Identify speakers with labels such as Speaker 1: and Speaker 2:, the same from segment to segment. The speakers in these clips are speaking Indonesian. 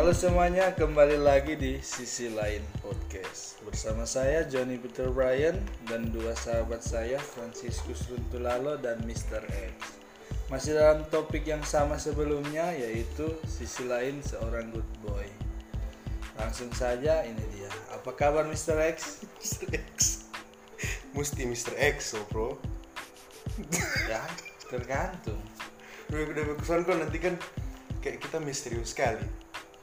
Speaker 1: Halo semuanya, kembali lagi di Sisi Lain Podcast Bersama saya Johnny Peter Bryan dan dua sahabat saya Franciscus Runtulalo dan Mr. X Masih dalam topik yang sama sebelumnya yaitu Sisi Lain Seorang Good Boy Langsung saja ini dia Apa kabar Mr. X?
Speaker 2: Mr. X Mesti Mr. X so bro
Speaker 1: Ya, tergantung
Speaker 2: Udah udah nanti kan kayak kita misterius sekali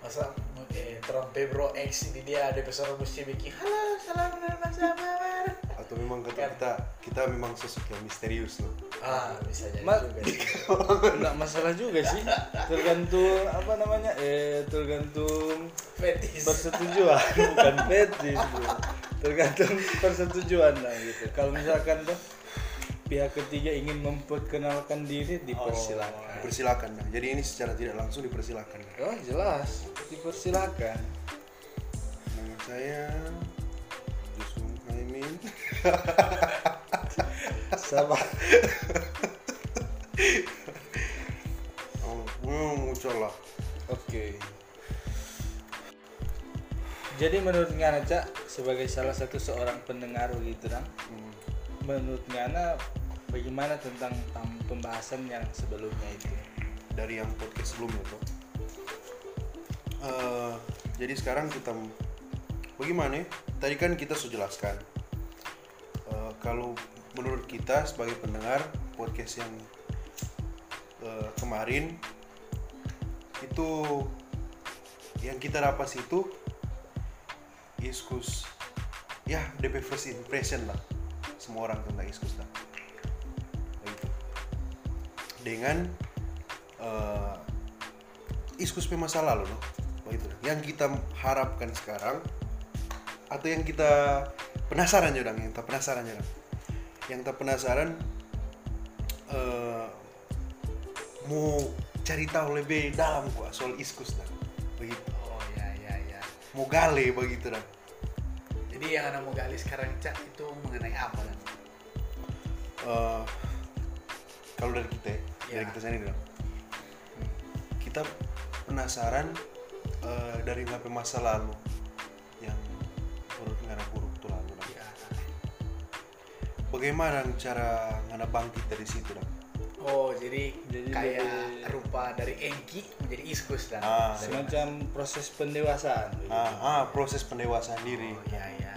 Speaker 3: masa eh trompe bro X ini dia ada pesan mesti bikin halo salam nama sabar
Speaker 2: Atau memang kata kita kita memang sosok yang misterius loh
Speaker 3: ah bisa jadi
Speaker 1: Ma-
Speaker 3: juga sih.
Speaker 1: Nggak masalah juga sih. Tergantung apa namanya Eh tergantung
Speaker 3: fetis
Speaker 1: persetujuan. Bukan fetis bro. Tergantung persetujuan lah gitu. Kalau misalkan tuh pihak ketiga ingin memperkenalkan diri dipersilakan
Speaker 2: Dipersilakan nah. Jadi ini secara tidak langsung dipersilakan.
Speaker 1: Oh jelas. Dipersilakan.
Speaker 2: Nama saya Yusuf Haimin.
Speaker 1: Sabar
Speaker 2: Oh, hmm, muncul lah
Speaker 1: oke. Jadi menurut Ngana Cak sebagai salah satu seorang pendengar gitu kan
Speaker 2: Hmm.
Speaker 1: menurut Ngana bagaimana tentang pembahasan yang sebelumnya itu
Speaker 2: Dari yang podcast sebelumnya tuh Eh, Jadi sekarang kita Bagaimana ya? Tadi kan kita sudah jelaskan Eh, Kalau menurut kita sebagai pendengar podcast yang eh, kemarin itu yang kita dapat itu iskus ya DP first impression lah semua orang tentang iskus lah. Dengan eh, iskus masa lalu loh begitu yang kita harapkan sekarang atau yang kita penasaran ya yang kita penasaran ya yang kita penasaran eh, mau cari tahu lebih dalam gua soal iskus dah begitu.
Speaker 3: Oh ya ya ya.
Speaker 2: Mau gale begitu dah
Speaker 3: jadi yang anda mau gali sekarang cak itu mengenai apa kan
Speaker 2: Eh, kalau dari kita ya, dari
Speaker 3: Ya.
Speaker 2: kita sendiri dong. kita penasaran eh, dari HP masa lalu yang menurut ngana buruk tuh lalu lah.
Speaker 3: ya
Speaker 2: bagaimana cara ngana bangkit dari situ dong
Speaker 3: oh jadi,
Speaker 1: Jadi
Speaker 3: kayak
Speaker 1: lebih-
Speaker 3: rupa dari Engki menjadi iskus dan
Speaker 2: Ah,
Speaker 3: Dari-
Speaker 1: semacam proses pendewasaan gitu.
Speaker 2: ah, ah, proses pendewasaan diri
Speaker 3: Oh ya ya.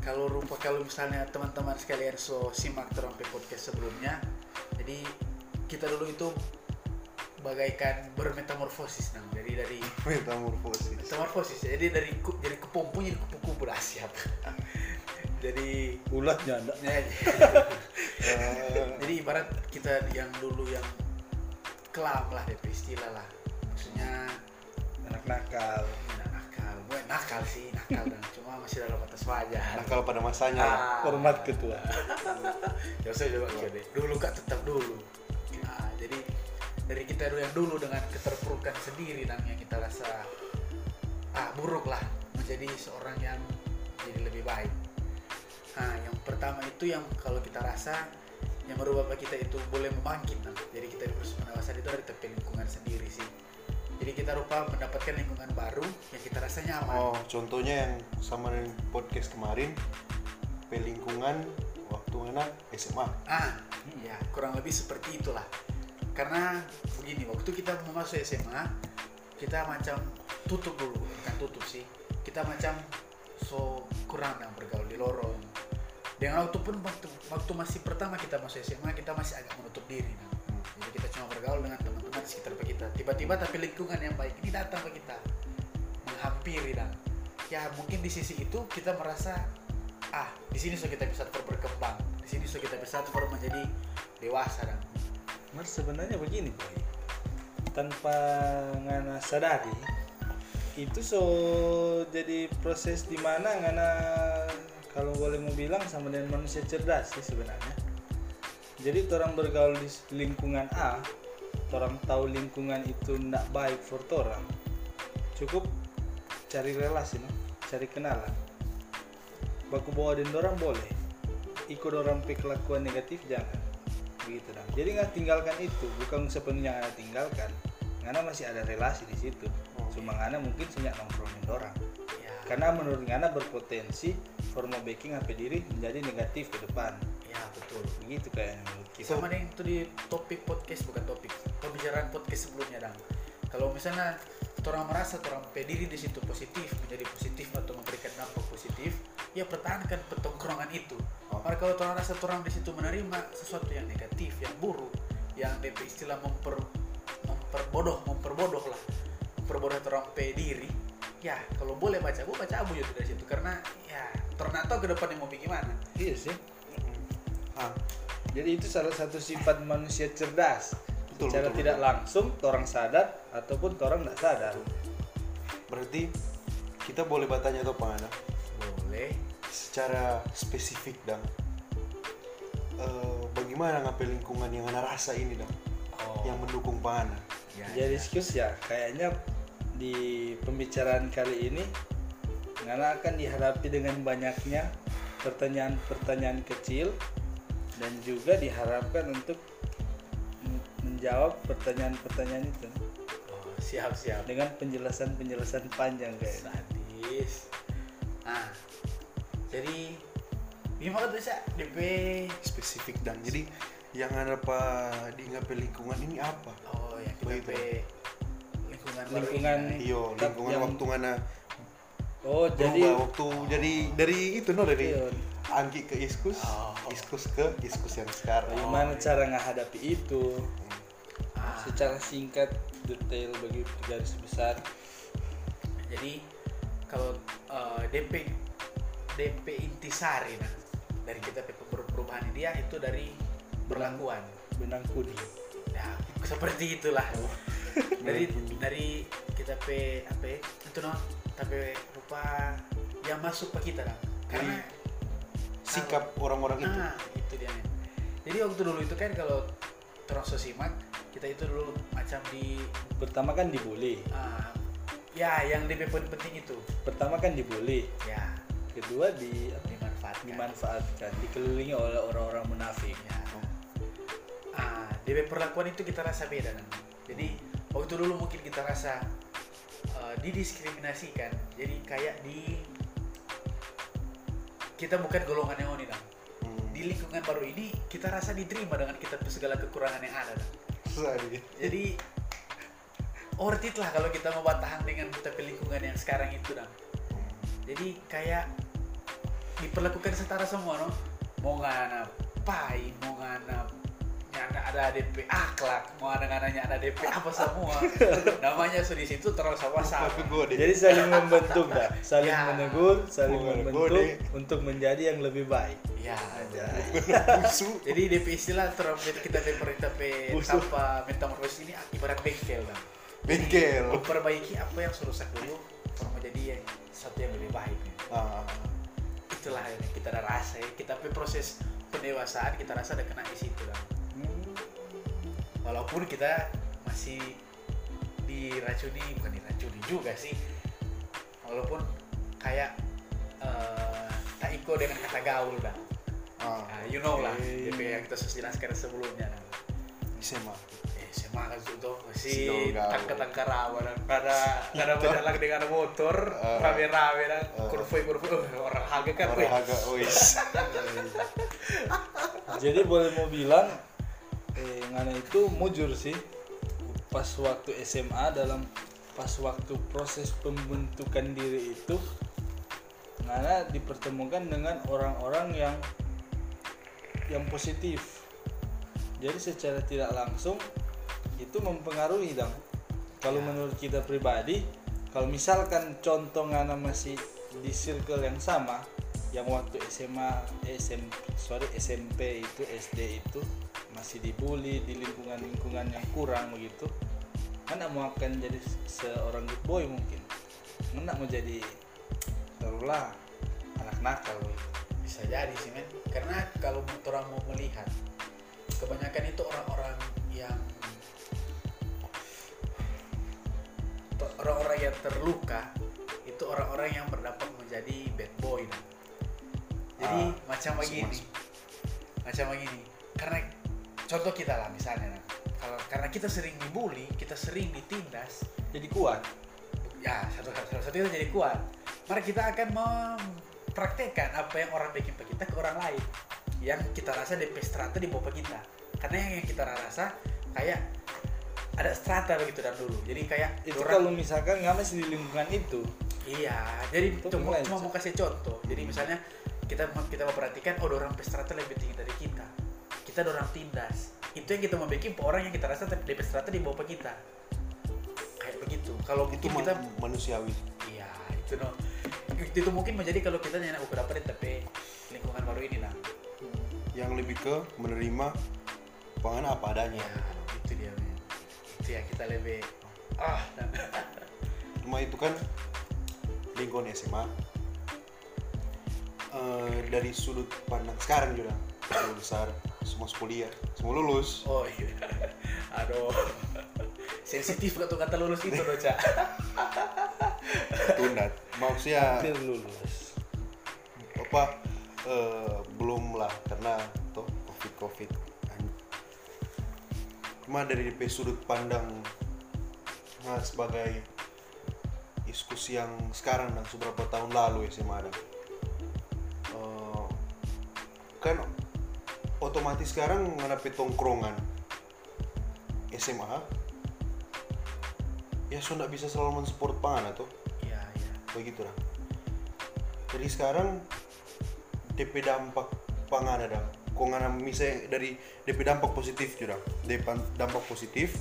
Speaker 3: Kalau rupa kalau misalnya teman-teman sekalian so simak terompe podcast sebelumnya, jadi kita dulu itu bagaikan bermetamorfosis nang. Jadi dari
Speaker 2: metamorfosis
Speaker 3: metamorfosis. Jadi dari ku- jadi kepompu jadi kupu-kupu berasiap. jadi
Speaker 1: ulatnya ada
Speaker 3: ya, jadi ibarat kita yang dulu yang kelam lah DP istilah lah. Maksudnya
Speaker 1: anak nakal
Speaker 3: ya, nakal, bukan nakal sih nakal dan cuma masih dalam batas wajar.
Speaker 2: nakal pada masanya.
Speaker 3: Ah.
Speaker 1: hormat ketua
Speaker 3: ya saya coba coba dulu kak tetap dulu dari kita dulu yang dulu dengan keterpurukan sendiri dan yang kita rasa ah buruk lah. Menjadi seorang yang jadi lebih baik. Nah yang pertama itu yang kalau kita rasa yang merubah kita itu boleh membangkit nah. jadi kita proses pengawasan itu dari tepi lingkungan sendiri sih. Jadi kita rupa mendapatkan lingkungan baru yang kita rasa nyaman.
Speaker 2: Oh contohnya yang sama dengan podcast kemarin pelingkungan waktu ngana SMA
Speaker 3: Ah, ya kurang lebih seperti itulah. Karena begini, waktu kita mau masuk SMA, kita macam tutup dulu, bukan tutup sih. Kita macam so kurang yang bergaul di lorong. Dengan waktu pun waktu, waktu masih pertama kita masuk SMA, kita masih agak menutup diri. Nah. Jadi kita cuma bergaul dengan teman-teman di sekitar kita. Tiba-tiba tapi lingkungan yang baik ini datang ke kita, menghampiri dan ya mungkin di sisi itu kita merasa ah di sini so kita bisa terus berkembang di sini so kita bisa terus menjadi dewasa dan
Speaker 1: Mas sebenarnya begini boy. Tanpa ngana sadari itu so jadi proses di mana ngana kalau boleh mau bilang sama dengan manusia cerdas sih sebenarnya. Jadi orang bergaul di lingkungan A orang tahu lingkungan itu tidak baik for orang cukup cari relasi no? cari kenalan. Baku bawa dan orang boleh. Ikut orang pe kelakuan negatif jangan begitu dah. Jadi nggak tinggalkan itu bukan sepenuhnya nggak tinggalkan ngana masih ada relasi di situ.
Speaker 2: Oh.
Speaker 1: cuma ngana mungkin sejak nongkrongin orang.
Speaker 3: Ya
Speaker 1: karena menurut ngana berpotensi formal backing HP diri menjadi negatif ke depan.
Speaker 3: Ya betul.
Speaker 1: Begitu kayaknya menurut kita.
Speaker 3: Sama dengan itu di topik podcast bukan topik. Pembicaraan podcast sebelumnya dang. Kalau misalnya orang merasa orang pediri di situ positif menjadi positif atau memberikan dampak positif ya pertahankan petongkrongan itu Kalau orang rasa orang di situ menerima sesuatu yang negatif yang buruk yang DP istilah memper memperbodoh memperbodoh lah. Memperbodoh orang pediri ya kalau boleh baca gue baca abu itu dari situ. Karena ya tahu ke depannya mau bagaimana
Speaker 1: iya sih.
Speaker 2: Ah.
Speaker 1: Jadi itu salah satu sifat manusia cerdas.
Speaker 2: Betul,
Speaker 1: secara
Speaker 2: betul,
Speaker 1: tidak
Speaker 2: betul.
Speaker 1: langsung orang sadar ataupun orang tidak sadar.
Speaker 2: Berarti kita boleh bertanya atau apa Ana?
Speaker 3: boleh
Speaker 2: secara spesifik dong Eh, bagaimana ngapain lingkungan yang Ana rasa ini dong
Speaker 3: oh.
Speaker 2: Yang mendukung Pak Ana
Speaker 3: ya,
Speaker 1: jadi
Speaker 3: ya.
Speaker 1: excuse ya. Kayaknya di pembicaraan kali ini Ngana akan dihadapi dengan banyaknya pertanyaan-pertanyaan kecil dan juga diharapkan untuk men- menjawab pertanyaan-pertanyaan itu.
Speaker 3: Oh, siap siap.
Speaker 1: Dengan penjelasan-penjelasan panjang kayak
Speaker 3: sadis. Nah jadi gimana tuh sih DP
Speaker 2: spesifik dan. Jadi yang Ana apa di ngapain lingkungan ini apa?
Speaker 3: Oh ya kita. DP lingkungan
Speaker 1: Lingkungan-
Speaker 3: ini.
Speaker 2: iyo lingkungan
Speaker 1: yang-
Speaker 2: waktu Ana
Speaker 1: oh
Speaker 2: berubah
Speaker 1: jadi
Speaker 2: waktu jadi dari itu no dari
Speaker 1: Iya.
Speaker 2: Angki ke Iskus
Speaker 3: Oh.
Speaker 2: Iskus ke Iskus yang sekarang.
Speaker 1: Bagaimana cara menghadapi itu?
Speaker 3: Ah,
Speaker 1: secara singkat detail bagi garis besar.
Speaker 3: Jadi kalau eh, DP DP intisari nah. Dari kita pe- per- perubahan dia itu dari perlakuan.
Speaker 1: Benang kuning
Speaker 3: ya seperti itulah. Dari dari kita pe apa ya, itu no tapi rupa yang masuk ke kita lah karena
Speaker 2: sikap orang-orang itu.
Speaker 3: Ah itu dia men. jadi waktu dulu itu kan kalau terus sosimak kita itu dulu macam di
Speaker 1: pertama kan dibully
Speaker 3: ah, ya yang poin penting itu.
Speaker 1: Pertama kan dibully
Speaker 3: ya
Speaker 1: kedua di
Speaker 3: dimanfaatkan
Speaker 1: dimanfaatkan dikelilingi oleh orang-orang munafik
Speaker 3: ya ah DP perlakuan itu kita rasa beda kan jadi waktu dulu mungkin kita rasa eh, didiskriminasikan jadi kayak di kita bukan golongan yang oni Dang.
Speaker 2: Hmm.
Speaker 3: di lingkungan baru ini kita rasa diterima dengan kita segala kekurangan yang ada.
Speaker 2: Sorry.
Speaker 3: jadi worth it lah kalau kita mau bertahan dengan kita lingkungan yang sekarang itu dan jadi kayak diperlakukan setara semua no? Mau ngana pai mau ngana nyana ada DP akhlak mau ada ngananya ada DP apa semua. Namanya so di situ terus sama sama.
Speaker 1: Jadi saling membentuk dah. Saling
Speaker 3: Ya.
Speaker 1: menegur saling
Speaker 2: Menegur,
Speaker 1: membentuk
Speaker 2: deh.
Speaker 1: untuk menjadi yang lebih baik.
Speaker 3: Ya. Jadi DP istilah terus kita DP pe tanpa metamorfosis ini ibarat bengkel bang
Speaker 2: Bengkel.
Speaker 3: memperbaiki apa yang sudah rusak dulu untuk menjadi yang satu yang lebih baik.
Speaker 2: Ah,
Speaker 3: itulah yang kita ada rasa ya kita proses pendewasaan kita rasa ada kena di situ kan walaupun kita masih diracuni bukan diracuni juga sih walaupun kayak eh, tak ikut dengan kata gaul dah
Speaker 2: ah.
Speaker 3: Nah, you know lah
Speaker 1: Oke.
Speaker 3: DP yang kita sudah jelaskan sebelumnya kan.
Speaker 2: SMA.
Speaker 3: eh semangat itu masih
Speaker 2: Si
Speaker 3: tangka-tangka rawa dan pada kada berjalan dengan motor
Speaker 2: Ah.
Speaker 3: rame-rame dan
Speaker 2: Ah.
Speaker 3: kurvoi kurvoi uh, orang harga kan
Speaker 2: Orang wis.
Speaker 1: jadi boleh mau bilang eh, ngana itu mujur sih pas waktu SMA dalam pas waktu proses pembentukan diri itu ngana dipertemukan dengan orang-orang yang yang positif jadi secara tidak langsung itu mempengaruhi dong. Kalau menurut kita pribadi kalau misalkan contoh ngana masih di circle yang sama yang waktu SMA SMP sorry SMP itu SD itu masih dibully di lingkungan-lingkungan yang kurang begitu kan mau akan jadi seorang good boy mungkin? Nggak mau jadi taruhlah anak nakal begitu.
Speaker 3: bisa jadi sih men. Karena kalau orang mau melihat kebanyakan itu orang-orang yang orang-orang yang terluka itu orang-orang yang berdampak menjadi bad boy. Nah. jadi
Speaker 2: Ah,
Speaker 3: macam begini. macam begini. Karena contoh kita lah misalnya. Nah, kalau karena kita sering dibully kita sering ditindas
Speaker 1: jadi kuat?
Speaker 3: ya satu salah satu kita jadi kuat. Mari kita akan mempraktekkan apa yang orang bikin ke kita ke orang lain. Yang kita rasa DP strata di bawah kita. Karena yang kita rasa kayak ada strata begitu dan dulu jadi kayak
Speaker 1: itu
Speaker 3: orang-
Speaker 1: kalau misalkan nggak masih di lingkungan itu
Speaker 3: Iya, jadi
Speaker 1: Itu
Speaker 3: cuma, cuma mau kasih contoh. Jadi misalnya kita kita mau perhatikan, oh orang pestrata lebih tinggi dari kita. Kita orang tindas. Itu yang kita mau bikin orang yang kita rasa di pestrata di bawah kita. Kayak begitu. Kalau
Speaker 2: itu
Speaker 3: mungkin kita,
Speaker 2: manusiawi
Speaker 3: iya itu no. Itu mungkin menjadi kalau kita nyanyi ukur dapat tapi lingkungan baru ini nah.
Speaker 2: yang lebih ke menerima pangan apa adanya
Speaker 3: Ya, itu dia. Men. Itu ya kita lebih ah
Speaker 2: cuma itu kan lingkungan SMA Eh, dari sudut pandang sekarang juga semua besar semua kuliah semua lulus
Speaker 3: oh iya. Aduh. Sensitif kata kata lulus itu loh, Cak.
Speaker 2: tunda maksudnya
Speaker 1: hampir lulus
Speaker 2: apa eh, belum lah karena toh covid covid cuma dari DP sudut pandang nah, sebagai iskus yang sekarang dan beberapa tahun lalu SMA ada. Eh, kan otomatis sekarang menghadapi tongkrongan SMA ya sudah bisa selalu mensupport pangan atau?
Speaker 3: Iya, iya.
Speaker 2: begitu lah jadi sekarang DP dampak pangan ada kok ngana misalnya dari DP dampak positif juga DP dampak positif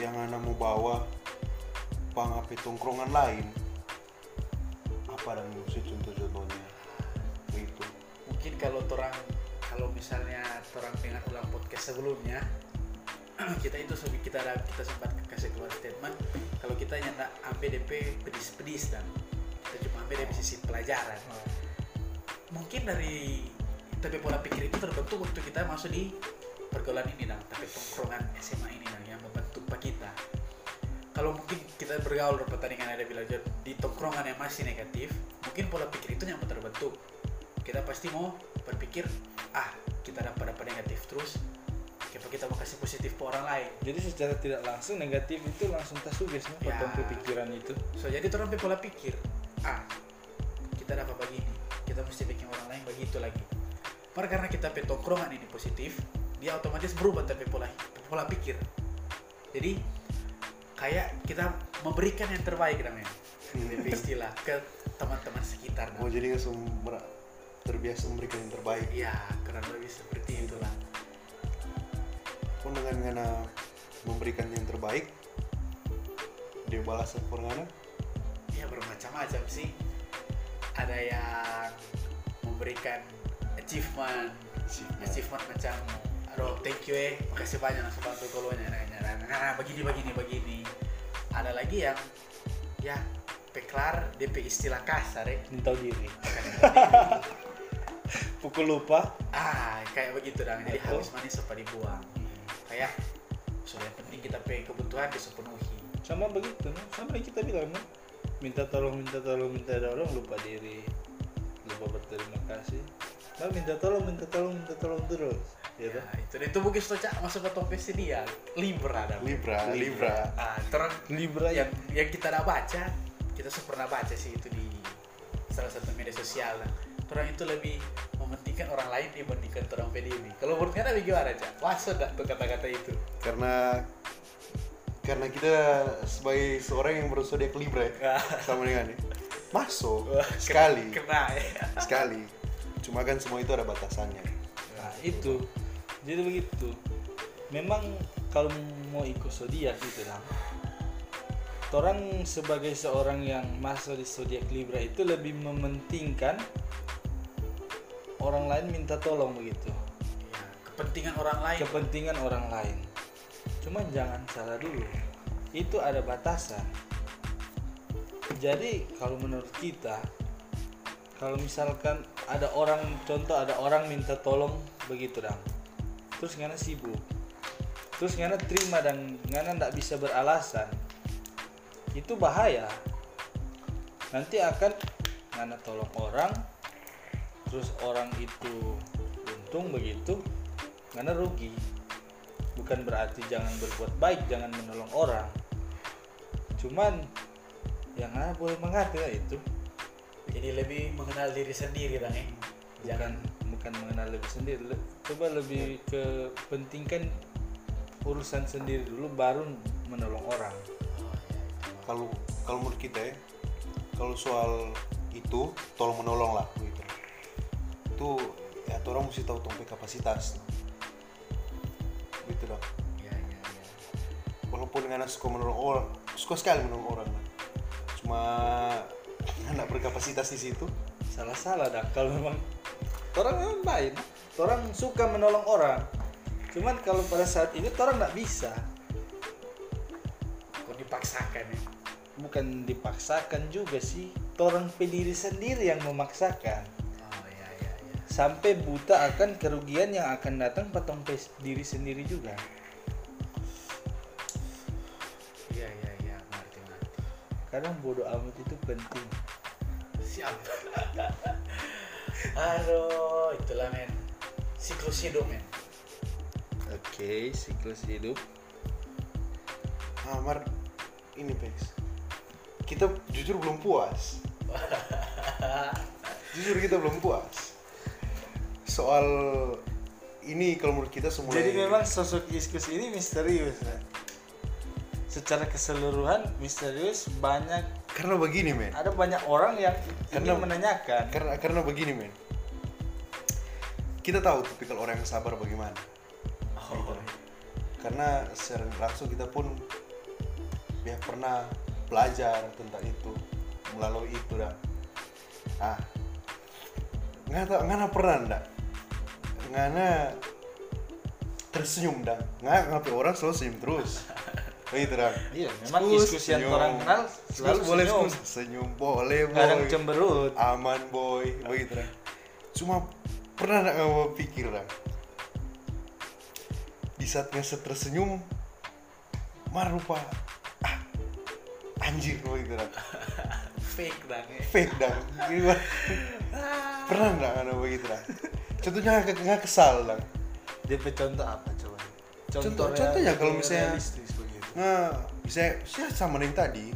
Speaker 2: yang ngana mau bawa pangape tongkrongan lain. Apa dan mesti contoh-contohnya? Begitu
Speaker 3: mungkin kalau orang kalau misalnya orang dengar ulang podcast sebelumnya kita itu kita ada kita sempat kasih keluar statement kalau kita nyata ambil DP pedis-pedis dan kita cuma ambil dari sisi pelajaran. Mungkin dari tapi pola pikir itu terbentuk waktu kita masuk di pergaulan ini dan tapi tongkrongan SMA ini dan yang membentuk pak kita. Kalau mungkin kita bergaul di pertandingan ada "Jon, di tongkrongan yang masih negatif mungkin pola pikir itu yang terbentuk. Kita pasti mau berpikir ah kita dapat dapat negatif terus kenapa kita mau kasih positif ke orang lain?
Speaker 1: Jadi secara tidak langsung negatif itu langsung tersuges?
Speaker 3: Ya.
Speaker 1: pikiran itu.
Speaker 3: So jadi orang punya pola pikir. Ah kita dapat begini kita mesti bikin orang lain begitu lagi Karena kita punya tongkrongan ini positif dia otomatis berubah tapi pola pola pikir. Jadi kayak kita memberikan yang terbaik namanya. DP istilah ke teman-teman sekitar.
Speaker 2: Mau jadi langsung terbiasa memberikan yang terbaik.
Speaker 3: Ya kurang lebih seperti itulah.
Speaker 2: Pun dengan ngana memberikan yang terbaik dia balas apa ngana
Speaker 3: ya bermacam-macam sih. Ada yang memberikan achievement. Achievement. Macam aduh thank you eh. Makasih banyak langsung bantu kolonya nah, nah, nah, nah, begini begini begini. Ada lagi yang ya peklar DP istilah kasar ya
Speaker 1: minta diri. Pukul lupa.
Speaker 3: Ah kayak begitu dong jadi
Speaker 1: Betul.
Speaker 3: habis manis sempat dibuang. Kayak sudah yang penting kita pe kebutuhan bisa penuhi
Speaker 1: sama begitu sama yang kita bilang minta tolong minta tolong minta tolong lupa diri. Lupa berterima kasih Lalu minta tolong minta tolong minta tolong terus ya,
Speaker 3: ya, itu itu mungkin sudah Cak, masuk ke topik dia Libra dah
Speaker 2: Libra Libra.
Speaker 3: Ah terus
Speaker 1: Libra
Speaker 3: yang yang kita udah baca kita sudah pernah baca sih itu di salah satu media sosial. Lah orang itu lebih mementingkan orang lain dibandingkan orang PDB kalau menurut kalian gimana cak? Masuk gak tuh kata-kata itu?
Speaker 2: Karena karena kita sebagai seorang yang berzodiak Libra ya, sama dengan ini masuk sekali.
Speaker 3: kena ya.
Speaker 2: Sekali cuma kan semua itu ada batasannya
Speaker 1: Nah, itu. Jadi begitu. Memang kalau mau ikut zodiak gitu kan. Orang sebagai seorang yang masuk di zodiak Libra itu lebih mementingkan orang lain minta tolong begitu.
Speaker 3: Ya, kepentingan orang lain
Speaker 1: Kepentingan orang lain. Cuman jangan salah dulu. Itu ada batasan. Jadi kalau menurut kita kalau misalkan ada orang contoh ada orang minta tolong begitu dong terus ngana sibuk. Terus ngana terima dan ngana ndak bisa beralasan. Itu bahaya. Nanti akan ngana tolong orang terus orang itu untung begitu ngana rugi. Bukan berarti jangan berbuat baik jangan menolong orang. Cuman yang ah boleh mengerti lah itu
Speaker 3: jadi lebih mengenal diri sendiri bang eh
Speaker 1: bukan
Speaker 3: jangan.
Speaker 1: bukan mengenal lebih sendiri. Le- coba lebih ke pentingkan urusan sendiri dulu baru menolong orang.
Speaker 3: Ya,
Speaker 2: kalau kalau menurut kita ya kalau soal itu tolong menolong lah gitu. Itu ya orang mesti tahu tongpe kapasitas. Gitu dong.
Speaker 3: Ya ya ya.
Speaker 2: Walaupun nggak suka menolong orang suka sekali menolong orang nah. cuma anak berkapasitas di situ.
Speaker 1: Salah salah dah kalau memang. Orang memang baik orang suka menolong orang. Cuman kalau pada saat ini orang nggak bisa.
Speaker 3: Kok dipaksakan ya?
Speaker 1: Bukan dipaksakan juga sih. Orang pediri sendiri yang memaksakan.
Speaker 3: Oh ya ya ya
Speaker 1: sampai buta akan kerugian yang akan datang patong pe- diri sendiri juga.
Speaker 3: Iya iya iya. Mengerti mengerti
Speaker 1: kadang bodoh amat itu penting
Speaker 3: siap. Aduh itulah men. Siklus hidup men.
Speaker 1: Oke siklus hidup.
Speaker 2: Ah Mar ini Pex. Kita jujur belum puas. Jujur kita belum puas. Soal ini kalau menurut kita semua
Speaker 1: jadi memang sosok Iskus ini misterius kan? secara keseluruhan misterius banyak
Speaker 2: karena begini men.
Speaker 1: Ada banyak orang yang
Speaker 2: Karena-
Speaker 1: ingin menanyakan.
Speaker 2: karena karena begini men. Kita tahu tipikal orang yang sabar bagaimana.
Speaker 3: Oh.
Speaker 2: Karena secara langsung kita pun ya pernah belajar tentang itu melalui itu dah. Ah. Nggak tahu nggak pernah ndak nggak tersenyum dah. Nggak ngapain orang selalu senyum terus dah
Speaker 1: iya memang
Speaker 2: Skus,
Speaker 1: Iskus yang orang kenal
Speaker 2: Skus
Speaker 1: selalu
Speaker 2: boleh
Speaker 1: senyum.
Speaker 2: skus. senyum boleh
Speaker 1: kadang
Speaker 2: boy
Speaker 1: cemberut.
Speaker 2: Aman boy. Begitu dah cuma pernah nggak mau pikir dah di saat ngeset tersenyum mar lupa ah, anjir begitu dah
Speaker 3: fake bang ya
Speaker 2: fake Gimana? pernah nggak nggak begitu dah contohnya nggak kesal dah
Speaker 1: DP contoh apa coba?
Speaker 2: Contoh-
Speaker 1: real-
Speaker 2: contohnya kalau misalnya-
Speaker 1: realistis begitu
Speaker 2: nah bisa saya sama yang tadi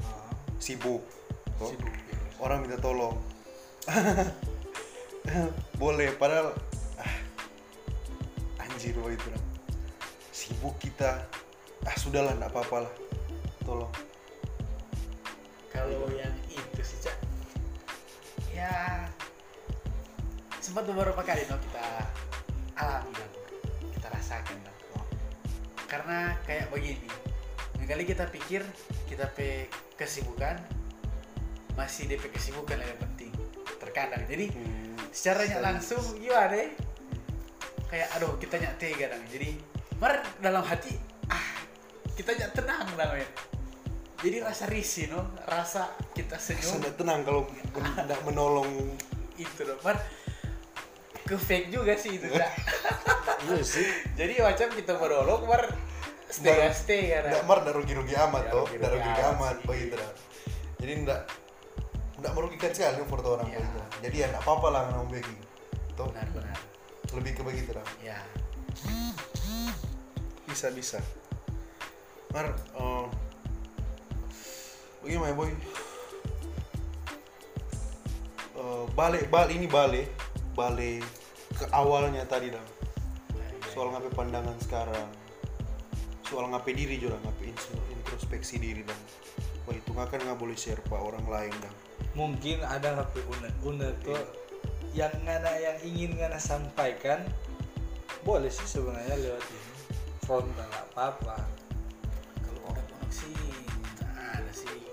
Speaker 1: Ah,
Speaker 2: sibuk toh.
Speaker 3: sibuk ya.
Speaker 2: orang minta tolong boleh padahal ah, anjir wah itu sibuk kita ah sudahlah nggak apa-apa lah tolong
Speaker 3: kalau yang itu sih cak ya sempat beberapa kali no kita alami Bang. kita rasakan. Karena kayak begini kali kita pikir kita pe kesibukan masih DP kesibukan yang penting terkadang. Jadi
Speaker 2: Hmm,
Speaker 3: secara nyak langsung gimana deh kayak aduh kita nyak tega dong jadi mar dalam hati ah kita nyak tenang dong men jadi rasa risih no? Rasa kita senyum.
Speaker 2: Sudah tenang kalau tidak menolong.
Speaker 3: Itu dong mar ke fake juga sih itu Cak.
Speaker 1: iya sih.
Speaker 3: Jadi macam kita menolong mar. Setega setega
Speaker 2: tidak mar tidak rugi-rugi amat
Speaker 3: Ya,
Speaker 2: toh. tidak rugi
Speaker 3: amat
Speaker 2: begitu dah jadi tidak tidak merugikan sekali foto orang
Speaker 3: Ya.
Speaker 2: begitu jadi ya tidak apa-apa lah ngomong begitu toh.
Speaker 3: Benar benar.
Speaker 2: Lebih ke begitu dah
Speaker 3: ya
Speaker 2: bisa bisa. Mar eh, bagaimana boy? Eh, balik balik ini balik balik ke awalnya tadi dah soal ngapain pandangan sekarang? Soal ngapain diri juga ngapain intro- introspeksi diri dan wah itu nggak kan nggak boleh share pak orang lain dan
Speaker 1: mungkin ada HP unek unek tuh. Yang ngana yang ingin ngana sampaikan boleh sih sebenarnya lewat ini. Frontal nggak apa-apa.
Speaker 3: Kalau unek-unek sih ada sih.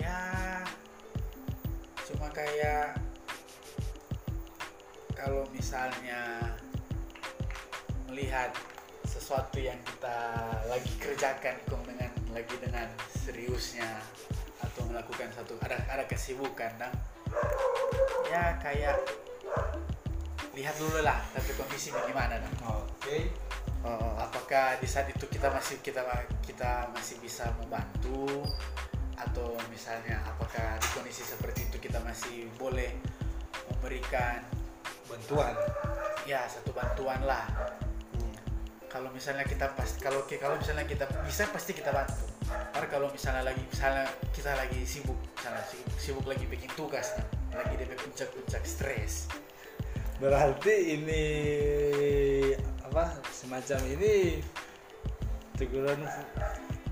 Speaker 3: Ya cuma kayak kalau misalnya melihat sesuatu yang kita lagi kerjakan dengan lagi dengan seriusnya atau melakukan satu ada ada kesibukan dan ya kayak lihat dulu lah tapi kondisinya gimana dan
Speaker 1: oke.
Speaker 3: Apakah di saat itu kita masih kita kita masih bisa membantu? Atau misalnya apakah di kondisi seperti itu kita masih boleh memberikan
Speaker 1: bantuan.
Speaker 3: Ya satu bantuan lah.
Speaker 2: Hmm.
Speaker 3: kalau misalnya kita pas kalau kalau misalnya kita bisa pasti kita bantu. Karena kalau misalnya lagi misalnya kita lagi sibuk misalnya sibuk, sibuk lagi bikin tugas lagi DP puncak-puncak stres.
Speaker 1: Berarti ini apa semacam ini teguran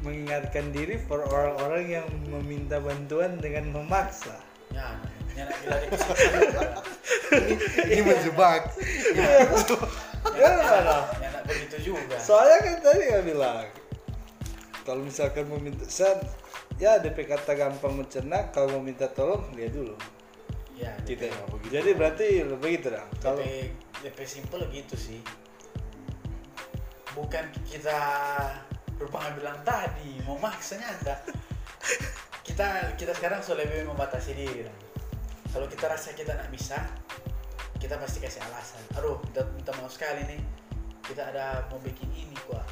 Speaker 1: mengingatkan diri for orang-orang yang meminta bantuan dengan memaksa.
Speaker 3: Ya dikasih
Speaker 2: ini menjebak.
Speaker 1: Ya
Speaker 3: nyana begitu juga.
Speaker 1: Soalnya kan tadi nggak bilang kalau misalkan meminta saya ya DP kata gampang mencerna kalau mau minta tolong dia dulu.
Speaker 3: Ya
Speaker 1: gitu. ya jadi berarti begitu dong kalau
Speaker 3: DP, DP simple gitu sih. Bukan kita Rupanya bilang tadi mau maksanya anda kita kita sekarang sudah lebih membatasi diri. Dan. Kalau kita rasa kita nggak bisa kita pasti kasih alasan. Aduh kita minta maaf sekali nih. Kita ada mau bikin ini kok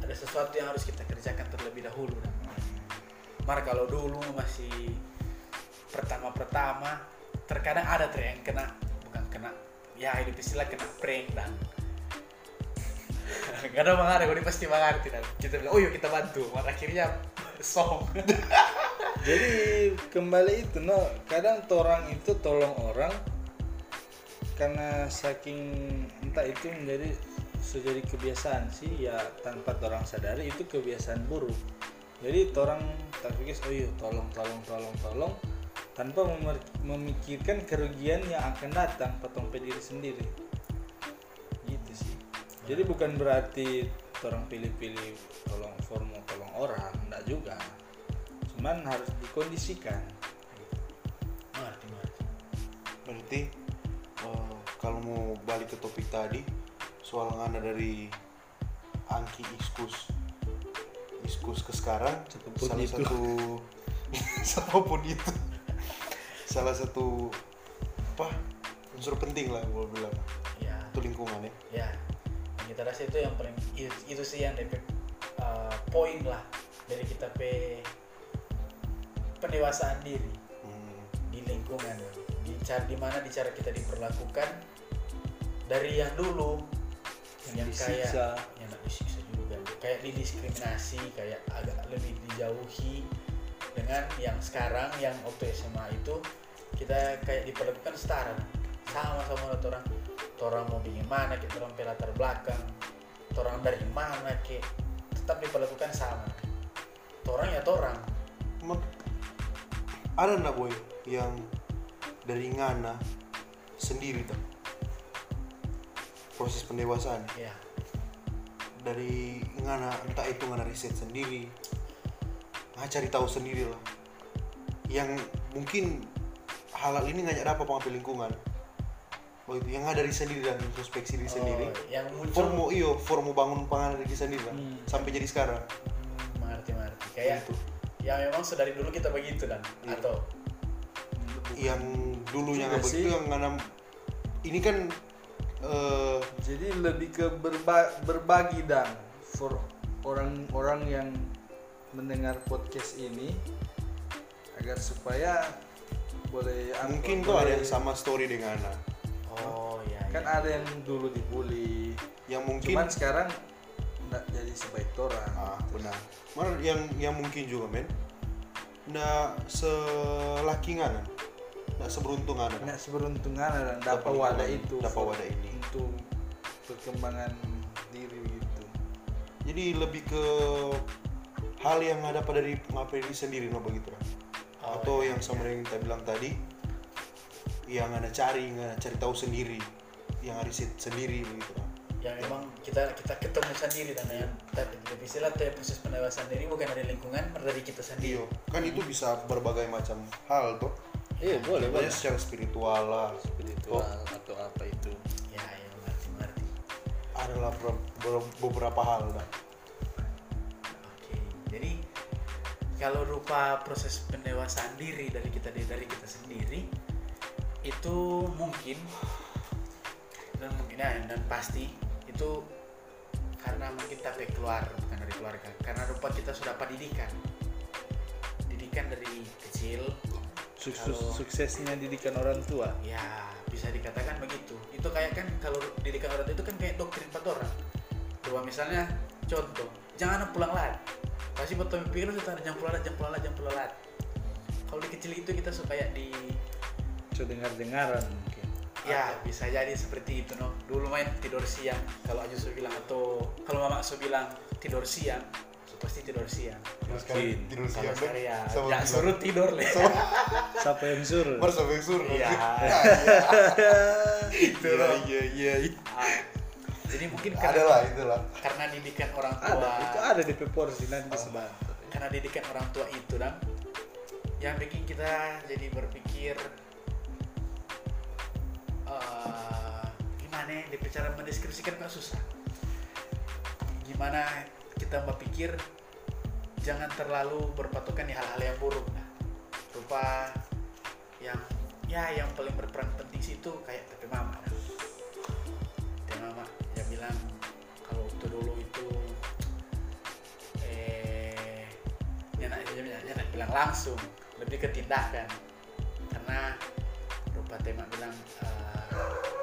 Speaker 3: ada sesuatu yang harus kita kerjakan terlebih dahulu Dan. Mar kalau dulu masih pertama-pertama terkadang ada tuh yang kena bukan kena ya hidup istilah kena prank dan Gak ada mengarah, gue pasti mengerti dan kita bilang, oh yuk kita bantu. Akhirnya song.
Speaker 1: jadi kembali itu no kadang orang itu tolong orang karena saking entah itu menjadi sudah jadi kebiasaan sih ya tanpa orang sadari itu kebiasaan buruk jadi orang tak pikir oh iya tolong tolong tolong tolong tanpa memikirkan kerugian yang akan datang potong diri sendiri jadi bukan berarti orang pilih-pilih tolong formu tolong orang enggak juga cuman harus dikondisikan
Speaker 3: Mengerti, mengerti.
Speaker 2: berarti eh, kalau mau balik ke topik tadi soal ngana dari Angki Iskus Iskus ke sekarang
Speaker 1: Siapa pun
Speaker 2: salah
Speaker 1: itu.
Speaker 2: satu siapa pun itu salah satu apa unsur penting lah gue bilang
Speaker 3: Ya,
Speaker 2: itu lingkungan ya
Speaker 3: ya. Yang kita rasa itu yang paling itu, itu sih yang DP uh, poin lah dari kita pe pendewasaan diri.
Speaker 2: Hmm,
Speaker 3: di lingkungan di cara di mana di cara kita diperlakukan dari yang dulu
Speaker 1: Yang
Speaker 3: kayak
Speaker 1: disiksa.
Speaker 3: yang disiksa juga. Kayak didiskriminasi kayak agak lebih dijauhi dengan yang sekarang yang waktu SMA itu kita kayak diperlakukan setara sama sama orang orang mau bikin mana kita orang latar belakang orang dari mana ke tetap diperlakukan sama. Orang ya orang
Speaker 2: ada nggak boy yang dari ngana sendiri tuh proses pendewasaan?
Speaker 3: Ya.
Speaker 2: Dari ngana entah itu ngana riset sendiri nggak cari tahu sendiri lah yang mungkin hal ini nggak dapat pengambil lingkungan oh itu yang ada dari sendiri dan introspeksi diri sendiri
Speaker 3: Oh, yang muncul
Speaker 2: formu iyo formu bangun pangan diri sendiri lah
Speaker 1: Hmm.
Speaker 2: sampai jadi sekarang
Speaker 3: Hmm, mengerti mengerti kayak
Speaker 2: Gitu.
Speaker 3: ya memang sedari dulu kita begitu dan
Speaker 2: Iya.
Speaker 3: atau
Speaker 2: yang dulunya
Speaker 1: Juga
Speaker 2: nggak begitu
Speaker 1: sih.
Speaker 2: yang ngana ini kan eh,
Speaker 1: jadi lebih ke berba- berbagi dan for orang-orang yang mendengar podcast ini agar supaya boleh
Speaker 2: mungkin tuh ada yang sama story dengan Ana
Speaker 3: oh ya
Speaker 1: kan
Speaker 3: ya.
Speaker 1: ada yang dulu dibully.
Speaker 2: Yang mungkin
Speaker 1: cuman sekarang nggak jadi sebaik orang.
Speaker 2: Ah benar. Mana yang yang mungkin juga men? Nggak selaki ngana nggak seberuntung ngana
Speaker 1: nggak seberuntungan dan dapat wadah itu
Speaker 2: dapat wadah ini.
Speaker 1: untuk perkembangan diri gitu.
Speaker 2: Jadi lebih ke hal yang ada pada ngapain diri sendiri no begitu kan
Speaker 3: Oh,
Speaker 2: atau
Speaker 3: iya,
Speaker 2: yang sama yang kita bilang tadi yang anda cari anda cari tahu sendiri yang riset sendiri begitu kan
Speaker 3: yang memang kita kita ketemu sendiri dan yang tadi istilah tadi proses pendewasaan diri bukan dari lingkungan tapi dari kita sendiri.
Speaker 2: Iya, kan itu bisa berbagai macam hal tuh
Speaker 1: iya boleh
Speaker 2: Contohnya secara spiritual lah.
Speaker 1: Spiritual atau apa itu.
Speaker 3: Ya ya mengerti mengerti
Speaker 2: adalah ber- ber- beberapa hal lah
Speaker 3: oke jadi kalau rupa proses pendewasaan diri dari kita dari kita sendiri itu mungkin dan mungkin ya, dan pasti itu karena mungkin tapi keluar bukan dari keluarga karena rupa kita sudah pendidikan didikan. Dari kecil.
Speaker 1: Sukses,
Speaker 3: Kalau-
Speaker 1: suksesnya didikan orang tua.
Speaker 3: Ya bisa dikatakan begitu. Itu kayak kan kalau didikan orang tua itu kan kayak doktrin empat orang. Coba misalnya contoh jangan pulang lat pasti betul pikir itu jangan pulang lat jangan pulang lat jangan pulang lat kalau di kecil itu kita suka kayak di
Speaker 1: so dengar dengaran mungkin
Speaker 3: ya bisa jadi seperti itu no dulu main tidur siang kalau Aju so bilang atau kalau mama so bilang tidur siang so pasti tidur siang
Speaker 2: Terus
Speaker 1: Mungkin.
Speaker 2: tidur
Speaker 3: sama
Speaker 2: siang
Speaker 3: sekali ya
Speaker 2: sama
Speaker 3: ya
Speaker 2: bilang,
Speaker 3: suruh tidur le
Speaker 1: siapa yang suruh
Speaker 2: Mars sampai suruh.
Speaker 3: Iya.
Speaker 2: Itu
Speaker 3: loh.
Speaker 2: Iya iya iya.
Speaker 3: Ah, jadi mungkin
Speaker 2: Ada
Speaker 3: karena,
Speaker 2: lah itulah.
Speaker 3: karena didikan orang tua
Speaker 1: ada itu ada di porsi nanti
Speaker 2: Oh.
Speaker 1: sebentar
Speaker 3: karena didikan orang tua itu dan yang bikin kita jadi berpikir eh, gimana ya di cara mendeskripsikan kok susah. Gimana kita berpikir jangan terlalu berpatokan di hal-hal yang buruk. Nah rupa yang ya yang paling berperan penting sih itu kayak tepe mama. Nah. tepe mama yang bilang kalau waktu dulu itu eh nyenak bilang langsung lebih ke tindakan. Karena rupa tema bilang eh,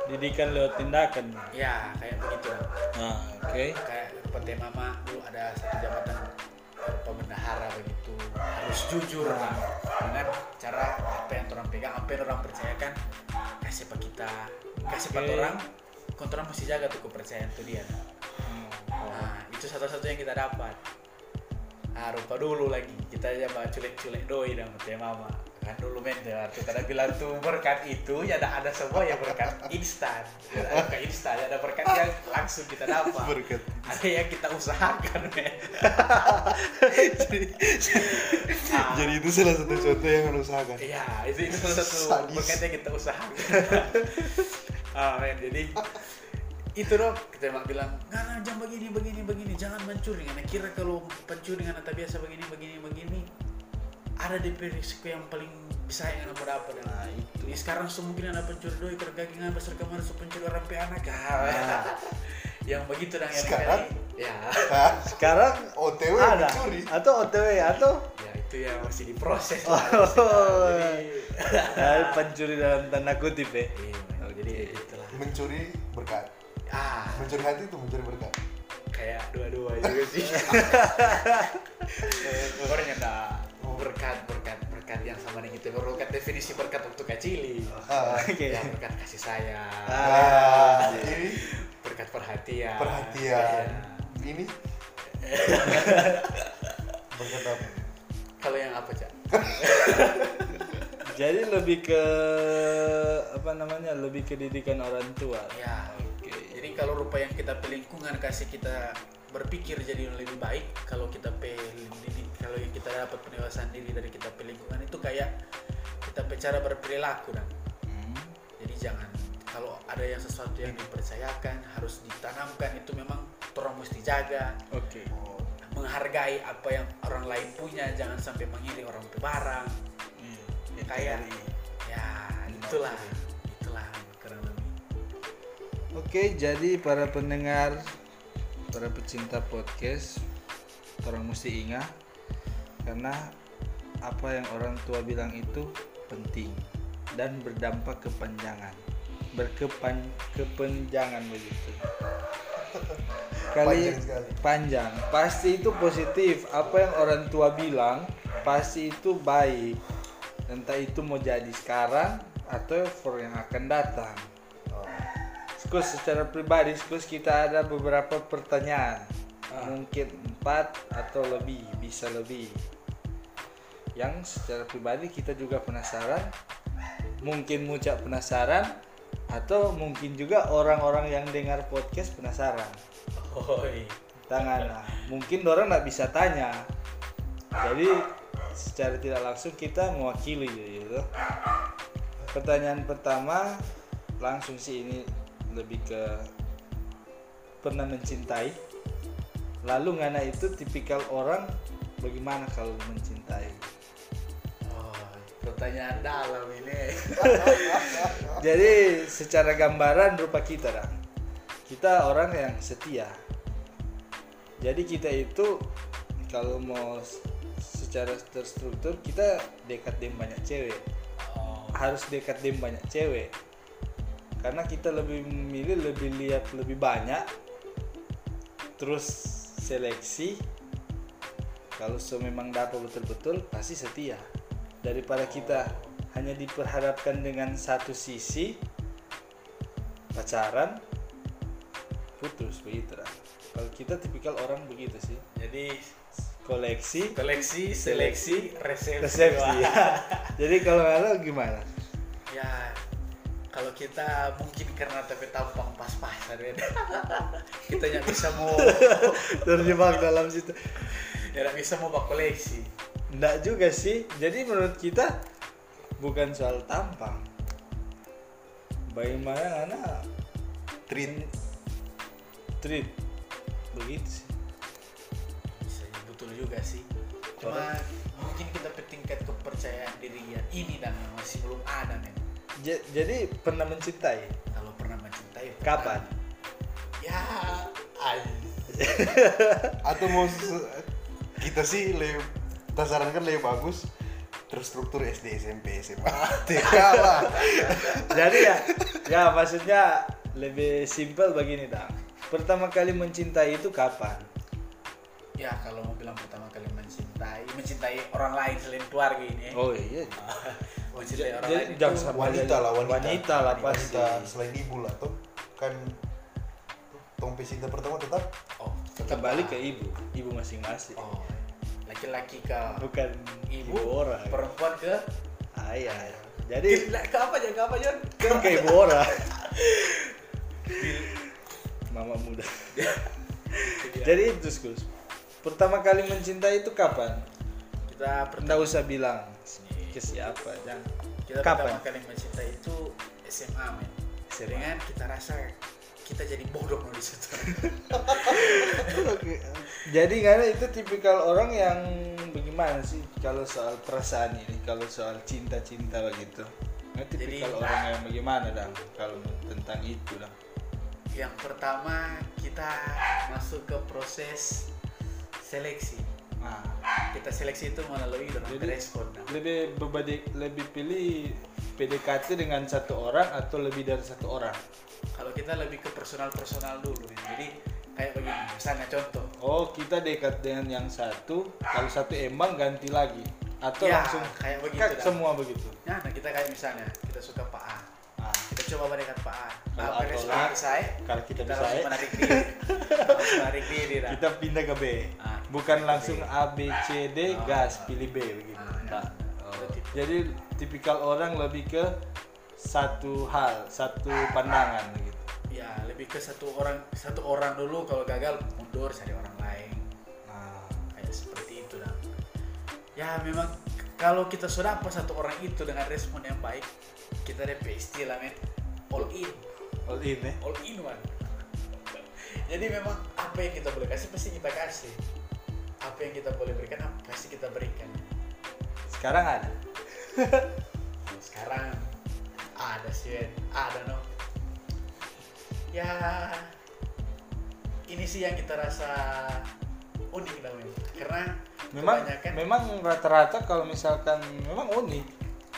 Speaker 1: didikan lewat tindakan
Speaker 3: ya kayak begitu
Speaker 1: nah oke
Speaker 3: kayak rupa tema mah dulu ada satu jabatan rupa bendahara begitu harus jujur lah dengan cara apa yang orang pegang apa yang orang percayakan kasih pak kita kasih
Speaker 1: Oke.
Speaker 3: orang kontrol mesti jaga tuh kepercayaan tuh dia
Speaker 1: Hmm.
Speaker 3: Nah, itu satu-satu yang kita dapat. Nah, rupa dulu lagi. Kita aja bawa culek-culek doi dan mama. Kan dulu men, kita ada bilang tuh berkat itu ya ada ada semua ya berkat instan. Ya, ada berkat instan, ya, ada berkat yang langsung kita dapat.
Speaker 2: Berkat.
Speaker 3: Ada yang kita usahakan men. Jadi, ah,
Speaker 2: Jadi itu salah satu contoh yang harus usahakan.
Speaker 3: Iya, itu itu salah satu
Speaker 2: Sadis.
Speaker 3: berkat yang kita usahakan. ah, men, jadi itu dong kita mak bilang nggak jangan begini begini begini jangan mencuri karena kira kalau pencuri nggak tak biasa begini begini begini ada DP risiko yang paling bisa yang mau dapat
Speaker 1: nah itu
Speaker 3: Ini sekarang semungkin ada pencuri doi kerja nggak besar kemarin so pencuri orang anak
Speaker 1: Nah.
Speaker 3: yang begitu dan yang
Speaker 2: Sekarang?
Speaker 3: kali- ya
Speaker 2: Nah,
Speaker 1: sekarang
Speaker 2: OTW
Speaker 1: ada
Speaker 2: mencuri.
Speaker 1: atau OTW atau
Speaker 3: ya itu yang masih diproses
Speaker 1: Oh.
Speaker 3: lah. jadi
Speaker 1: nah, pencuri dalam tanda kutip ya
Speaker 3: Iya, jadi itulah
Speaker 2: Mencuri berkat.
Speaker 3: ah
Speaker 2: Mencuri hati itu mencuri berkat.
Speaker 3: kayak dua-dua juga sih pokoknya enggak berkat berkat berkat yang sama dengan kita berkat definisi berkat waktu kecil
Speaker 2: Ah,
Speaker 1: oke.
Speaker 3: ya berkat kasih sayang.
Speaker 2: Ini?
Speaker 3: berkat perhatian.
Speaker 2: Perhatian.
Speaker 3: Ya.
Speaker 2: Ini? Berkat apa?
Speaker 3: kalau yang apa cak?
Speaker 1: Jadi lebih ke apa namanya lebih ke didikan orang tua.
Speaker 3: Ya.
Speaker 1: Oke.
Speaker 3: Jadi kalau rupa yang kita pe lingkungan kasih kita berpikir jadi lebih baik kalau kita didik- kalau kita dapat pendewasaan diri dari kita pe lingkungan itu kayak kita pe cara berperilaku dan
Speaker 1: Hmm.
Speaker 3: jadi jangan kalau ada yang sesuatu yang dipercayakan harus ditanamkan itu memang orang mesti jaga.
Speaker 1: Oke.
Speaker 2: Oh,
Speaker 3: menghargai apa yang orang lain punya jangan sampai mengiri orang pe barang
Speaker 1: Iya, itu
Speaker 3: kayak ya itulah itulah kurang lebih.
Speaker 1: Oke, jadi para pendengar, para pecinta podcast, orang mesti ingat karena apa yang orang tua bilang itu penting dan berdampak kepanjangan, berkepan kepanjangan begitu. Kali
Speaker 2: Panjang sekali.
Speaker 1: panjang, pasti itu positif. Apa yang orang tua bilang pasti itu baik. Entah itu mau jadi sekarang atau for yang akan datang.
Speaker 2: Oh.
Speaker 1: Skus secara pribadi, Skus kita ada beberapa pertanyaan.
Speaker 3: Ah.
Speaker 1: Mungkin empat atau lebih, bisa lebih. Yang secara pribadi kita juga penasaran. Mungkin Mucak penasaran atau mungkin juga orang-orang yang dengar podcast penasaran.
Speaker 3: Oi.
Speaker 1: Tangan, nah, mungkin orang nggak bisa tanya. Jadi secara tidak langsung kita mewakili gitu. Pertanyaan pertama langsung sih ini lebih ke pernah mencintai. Lalu ngana itu tipikal orang bagaimana kalau mencintai?
Speaker 3: Oh, pertanyaan dalam ini.
Speaker 1: Jadi secara gambaran rupa kita dah. Kita orang yang setia. Jadi kita itu kalau mau secara terstruktur kita dekat dengan banyak cewek.
Speaker 3: Oh,
Speaker 1: Harus dekat dengan banyak cewek. Karena kita lebih memilih lebih lihat lebih banyak terus seleksi. Kalau so memang dapat betul-betul pasti setia. Daripada kita hanya diperhadapkan dengan satu sisi pacaran putus begitu lah. Kalau kita tipikal orang begitu sih.
Speaker 3: Jadi
Speaker 1: koleksi
Speaker 3: koleksi seleksi resepsi,
Speaker 1: resepsi. Ya. jadi kalau kalau gimana?
Speaker 3: Ya kalau kita mungkin karena tapi tampang pas-pasan ya. kita nggak bisa mau
Speaker 1: terjebak dalam situ
Speaker 3: ya nggak bisa mau bak koleksi
Speaker 1: Enggak juga sih. Jadi menurut kita bukan soal tampang. Bagaimana anak
Speaker 2: treat
Speaker 1: treat begitu sih.
Speaker 3: bisa betul juga sih cuma mungkin kita tingkat kepercayaan diri yang ini dan masih belum ada
Speaker 1: Ja- jadi pernah mencintai
Speaker 3: kalau pernah mencintai
Speaker 1: kapan?
Speaker 3: ya ay
Speaker 2: atau mau kita sih lebih kita sarankan lebih bagus terstruktur SD SMP SMA TK lah
Speaker 1: Jadi ya, ya maksudnya lebih simpel begini dong. Pertama kali mencintai itu kapan?
Speaker 3: ya kalau mau bilang pertama kali mencintai mencintai orang lain selain keluarga ini
Speaker 1: Oh iya.
Speaker 3: orang
Speaker 1: Jadi
Speaker 3: lain itu
Speaker 1: jangan sampai
Speaker 2: wanita lah wanita
Speaker 1: Wanita lah pasti.
Speaker 2: wanita selain ibu lah tuh kan tong cinta pertama tetap
Speaker 3: oh
Speaker 1: Kembali ke ibu, ibu masing-masing.
Speaker 3: oh laki-laki ke
Speaker 1: Bukan
Speaker 3: ibu,
Speaker 1: ibu orang.
Speaker 3: perempuan ke
Speaker 1: Ayah. Jadi
Speaker 3: Gila, ke apa ya ke apa Jon
Speaker 1: kan ke ibu orang. Mama muda. Jadi itu Gus. Pertama kali mencintai itu kapan?
Speaker 3: kita
Speaker 1: Nggak usah bilang ke siapa, jangan.
Speaker 3: kita
Speaker 1: Kapan?
Speaker 3: pertama kali mencintai itu SMA men
Speaker 1: SMA.
Speaker 3: dengan kita rasa kita jadi bodoh di situ
Speaker 1: Jadi karena itu tipikal orang yang bagaimana sih kalau soal perasaan ini, kalau soal cinta-cinta begitu. Nah, tipikal
Speaker 3: Jadi-
Speaker 1: orang yang bagaimana dong kalau tentang itu dong.
Speaker 3: yang pertama kita masuk ke proses seleksi
Speaker 1: Nah,
Speaker 3: kita seleksi itu melalui
Speaker 1: Jadi-
Speaker 3: respon nah.
Speaker 1: lebih berbeda lebih pilih PDKT dengan satu orang atau lebih dari satu orang.
Speaker 3: kalau kita lebih ke personal personal dulu men. jadi kayak begini misalnya contoh
Speaker 1: Oh, kita dekat dengan yang satu, kalau satu emang ganti lagi atau
Speaker 3: Ya,
Speaker 1: langsung
Speaker 3: kayak begitu dah.
Speaker 1: semua begitu.
Speaker 3: nah, nah kita kayak misalnya kita suka Pak A
Speaker 1: Nah,
Speaker 3: kita coba mendekat Pak A
Speaker 1: Kalau A
Speaker 3: respon
Speaker 1: tolak,
Speaker 3: saya
Speaker 1: kalau kita bisa
Speaker 3: langsung
Speaker 1: ya.
Speaker 3: menarik diri langsung menarik diri dah.
Speaker 1: kita pindah ke B.
Speaker 3: Ah,
Speaker 1: Bukan langsung. A B C D
Speaker 3: Ah,
Speaker 1: gas pilih B begitu. Nah, oh. Jadi tipikal orang lebih ke satu hal, satu pandangan gitu.
Speaker 3: ya lebih ke satu orang satu orang dulu kalau gagal mundur cari orang lain
Speaker 1: Nah,
Speaker 3: kayak seperti itu dah ya memang kalau kita sudah apa satu orang itu dengan respon yang baik kita DP istilah men all in
Speaker 1: all in ya.
Speaker 3: all in one jadi memang apa yang kita boleh kasih pasti kita kasih apa yang kita boleh berikan apa pasti kita berikan
Speaker 1: Sekarang ada.
Speaker 3: Sekarang ada sih ada no ya ini sih yang kita rasa unik men karena
Speaker 1: Memang
Speaker 3: kebanyakan
Speaker 1: memang rata-rata kalau misalkan memang unik.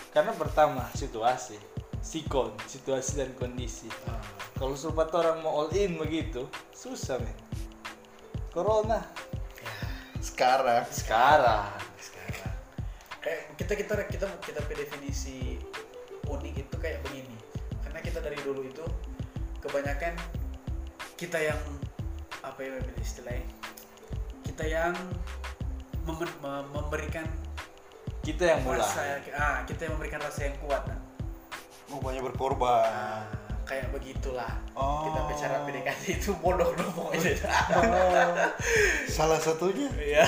Speaker 1: Karena pertama situasi, sikon, situasi dan kondisi.
Speaker 3: Ah,
Speaker 1: Kalau sempat orang mau all in begitu, susah men. Corona
Speaker 2: sekarang
Speaker 1: sekarang.
Speaker 3: sekarang kayak kita kita kita kita pilih definisi unik itu kayak begini karena kita dari dulu itu kebanyakan kita yang apa ya istilahnya kita yang mem- mem- memberikan
Speaker 1: Kita yang mulai.
Speaker 3: rasa ah kita yang memberikan rasa yang kuat nah.
Speaker 2: oh, banyak berkorban
Speaker 3: Ah, kayak begitulah
Speaker 2: Oh.
Speaker 3: kita bicara PDKT itu bodoh dong pokoknya
Speaker 2: salah satunya
Speaker 3: Iya.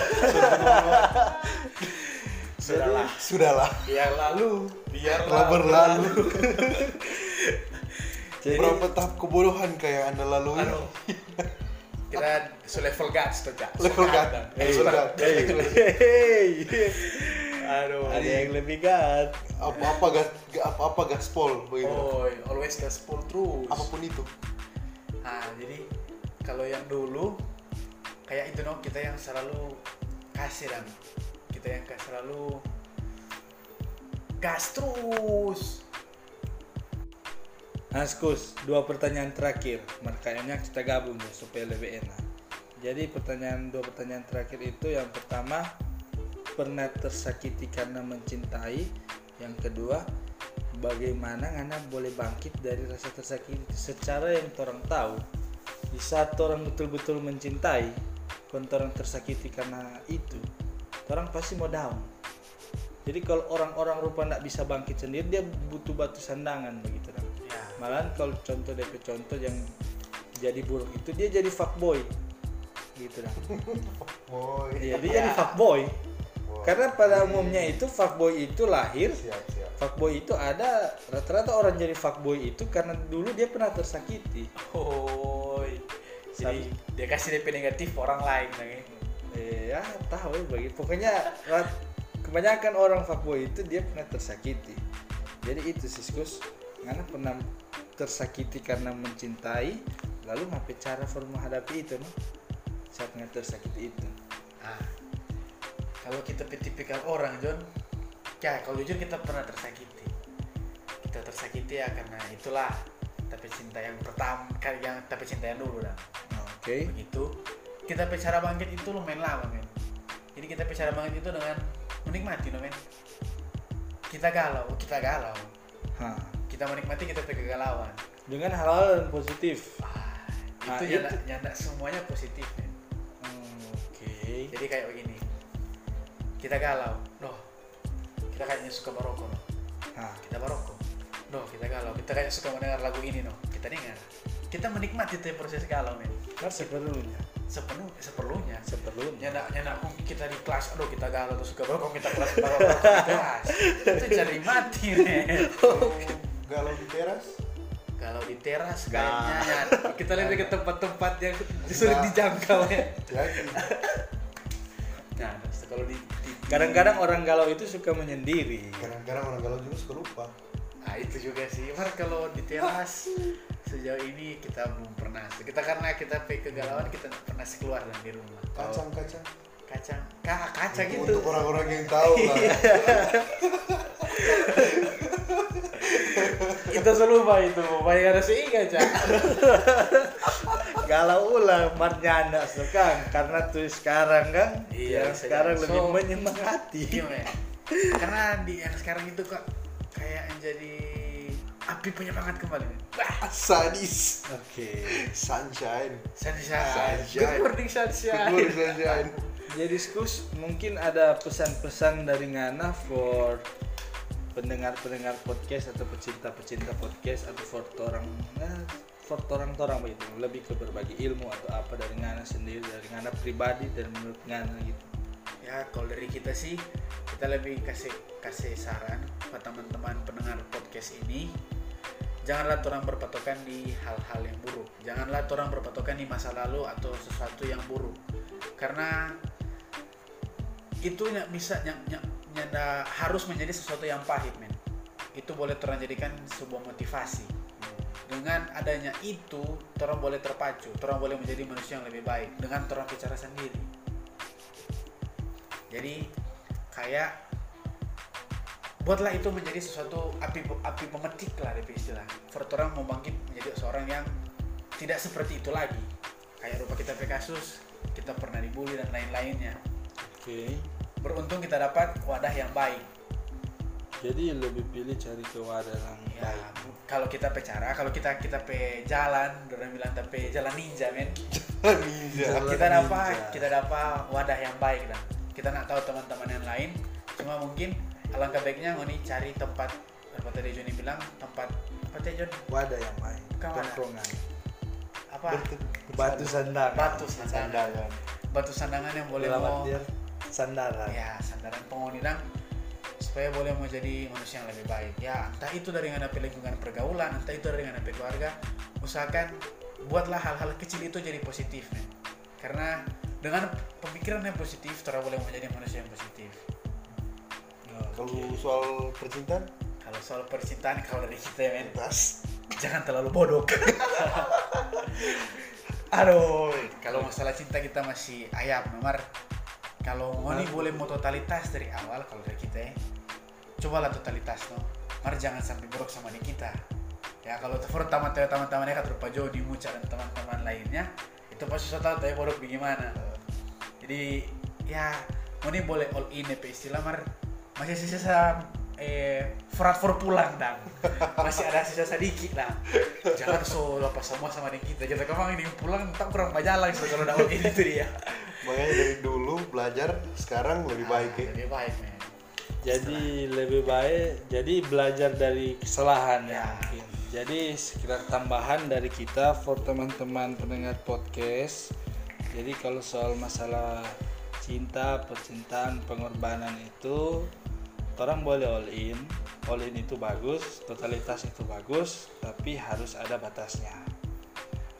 Speaker 3: Sudahlah.
Speaker 2: sudahlah
Speaker 3: Biar lalu. Biar
Speaker 2: telah berlalu
Speaker 1: Jadi
Speaker 2: berapa tahap kebodohan kayak anda lalui
Speaker 3: Aduh. Kita selevel gas tuh, Cak.
Speaker 2: level
Speaker 3: Eh,
Speaker 2: level gat
Speaker 1: hey,
Speaker 3: Aduh.
Speaker 1: ada yang lebih gat.
Speaker 2: apa apa gas apa apa gaspol begitu
Speaker 3: Oh, always gas full terus.
Speaker 2: apa pun itu
Speaker 3: Nah, jadi kalau yang dulu kayak itu no kita yang selalu kasih dan kita yang kayak selalu gas terus.
Speaker 1: Nah, Skus, dua pertanyaan terakhir. Makanya kita gabung ya supaya lebih enak. Jadi pertanyaan dua pertanyaan terakhir itu yang pertama pernah tersakiti karena mencintai, yang kedua bagaimana Ngana boleh bangkit dari rasa tersakiti secara yang orang tahu di saat orang betul-betul mencintai, kon orang tersakiti karena itu, orang pasti mau down. Jadi kalau orang-orang rupa tidak bisa bangkit sendiri, dia butuh batu sandangan begitu kan.
Speaker 3: ya
Speaker 1: Malahan kalau contoh DP contoh yang jadi buruk itu dia jadi fuckboy gitu lah.
Speaker 2: Oh,
Speaker 1: Iya, dia jadi fuckboy. Karena pada umumnya itu fuckboy itu lahir
Speaker 2: siap siap.
Speaker 1: fuckboy itu ada rata-rata orang jadi fuckboy itu karena dulu dia pernah tersakiti.
Speaker 3: oh jadi dia kasih DP negatif orang lain lagi
Speaker 1: Eh, ya tahu ya bagi pokoknya kebanyakan orang fuckboy itu dia pernah tersakiti. Jadi itu siskus karena pernah tersakiti karena mencintai lalu ngapain cara for menghadapi itu no? saat tersakiti itu.
Speaker 3: ah kalau kita tipikal orang John ya kalau jujur kita pernah tersakiti. Kita tersakiti ya karena itulah tapi cinta yang pertama yang tapi cinta yang dulu dah
Speaker 1: Oke.
Speaker 3: begitu. Kita bicara bangkit itu lumayan lama men. Jadi kita bicara bangkit itu dengan menikmati no men. Kita galau kita galau.
Speaker 1: Hah.
Speaker 3: kita menikmati kita kegalauan.
Speaker 1: Dengan hal-hal yang positif.
Speaker 3: ah, itu
Speaker 1: itu-
Speaker 3: nyanda, nyanda semuanya positif men.
Speaker 1: Hmm, Oke.
Speaker 3: jadi kayak begini kita galau. Loh kita kayaknya suka baroko loh
Speaker 1: Nah,
Speaker 3: kita baroko. Loh kita galau. Kita kayaknya suka mendengar lagu ini loh kita dengar kita menikmati tuh proses galau men.
Speaker 1: Kan seperlunya.
Speaker 3: sepenuh seperlunya.
Speaker 1: Seperlunya.
Speaker 3: nyana nyana mungkin kita di kelas aduh kita galau terus suka baroko kita kelas baroko di kelas itu cari mati men.
Speaker 2: Galau di teras?
Speaker 3: kalau di teras
Speaker 1: Nah.
Speaker 3: kayaknya ya, kita lebih ke tempat-tempat yang sulit
Speaker 2: Nah.
Speaker 3: dijangkau ya. Nah kalau di-
Speaker 1: Kadang-kadang orang galau itu suka menyendiri.
Speaker 2: kadang-kadang orang galau juga suka lupa.
Speaker 3: Nah itu juga sih, Mar kalau di teras sejauh ini kita belum pernah. Kita karena kita kegalauan kita pernah keluar dari rumah.
Speaker 2: Kacang-kacang.
Speaker 3: Kacang, kah kaca gitu.
Speaker 2: Untuk orang-orang yang tahu lah.
Speaker 3: Kita selupa itu, banyak ada sih kaca.
Speaker 1: Galau ulah marnyana sekarang karena tuh sekarang kan
Speaker 3: Iya,
Speaker 1: yang sekarang
Speaker 3: jadi.
Speaker 1: lebih
Speaker 3: So,
Speaker 1: menyemangati.
Speaker 3: Iya. Karena di yang sekarang itu kok kayak yang jadi api penyemangat kembali. Wah,
Speaker 2: Sadis.
Speaker 1: Oke.
Speaker 2: Sunshine.
Speaker 3: sunshine.
Speaker 2: Sunshine.
Speaker 3: Good morning
Speaker 2: Good
Speaker 3: sunshine.
Speaker 2: morning, sunshine.
Speaker 1: Jadi Skus mungkin ada pesan-pesan dari Ngana for pendengar-pendengar podcast atau pecinta-pecinta podcast atau for orang nah, for orang-orang begitu. Lebih ke berbagi ilmu atau apa dari Ngana sendiri dari Ngana pribadi dan menurut Ngana gitu.
Speaker 3: Ya kalau dari kita sih kita lebih kasih kasih saran buat teman-teman pendengar podcast ini. Janganlah orang berpatokan di hal-hal yang buruk. Janganlah orang berpatokan di masa lalu atau sesuatu yang buruk. Karena itu nyak bisa nyak, nyak, nyanda harus menjadi sesuatu yang pahit men itu boleh orang jadikan sebuah motivasi dengan adanya itu orang boleh terpacu orang boleh menjadi manusia yang lebih baik dengan orang bicara sendiri jadi kayak buatlah itu menjadi sesuatu api api pemetik lah dari istilah. For orang mau bangkit menjadi seorang yang tidak seperti itu lagi. Kayak rupa kita pakai kasus, kita pernah dibully dan lain-lainnya.
Speaker 1: Oke.
Speaker 3: Beruntung kita dapat wadah yang baik.
Speaker 1: Jadi lebih pilih cari ke wadah yang
Speaker 3: Ya,
Speaker 1: baik.
Speaker 3: kalau kita bicara, kalau kita kita pe jalan, orang bilang tapi jalan ninja men.
Speaker 2: Ninja.
Speaker 1: Jalan
Speaker 3: kita dapat
Speaker 1: ninja.
Speaker 3: kita dapat wadah yang baik dan kita nak tahu teman-teman yang lain cuma mungkin alangkah baiknya ngoni cari tempat apa tadi Joni bilang tempat apa tadi Jon
Speaker 1: Wadah yang baik. Tongkrongan.
Speaker 3: apa
Speaker 1: Batu sandaran.
Speaker 3: batu sandangan
Speaker 2: Sandangan.
Speaker 3: batu sandangan yang boleh mau
Speaker 1: dia sandaran.
Speaker 3: ya sandaran pengonidang supaya boleh mau jadi manusia yang lebih baik. Ya entah itu dari ngana lingkungan pergaulan entah itu dari ngana keluarga usahakan buatlah hal-hal kecil itu jadi positif men. Karena dengan pemikiran yang positif kita boleh menjadi manusia yang positif.
Speaker 2: Kalau soal percintaan,
Speaker 3: kalau soal percintaan kalau dari kita ya men.
Speaker 2: Tas.
Speaker 3: jangan terlalu bodoh. Aduh. Kalau masalah cinta kita masih ayam nomor kalau ngoni boleh mau totalitas dari awal kalau dari kita ya. Cobalah totalitas no. Mar jangan sampai buruk sama di kita. Ya kalau terutama teman-teman ya berupa Jody Muca dan teman-teman lainnya itu tempat susah tahu tapi bodoh bagaimana jadi ya mau nih boleh all in ya istilah mar masih sisa eh for pulang dan masih ada sisa sedikit lah. Jangan so lepas semua sama dengan kita. Kita kemang ini pulang tak kurang banyak lagi kalau udah all in itu dia
Speaker 2: makanya dari dulu belajar sekarang lebih baik ya
Speaker 3: lebih baik men.
Speaker 1: Jadi lebih baik jadi belajar dari kesalahan ya
Speaker 3: Ya.
Speaker 1: mungkin. Jadi sekedar tambahan dari kita for teman-teman pendengar podcast. Jadi kalau soal masalah cinta percintaan pengorbanan itu orang boleh all in. All in itu bagus totalitas itu bagus tapi harus ada batasnya.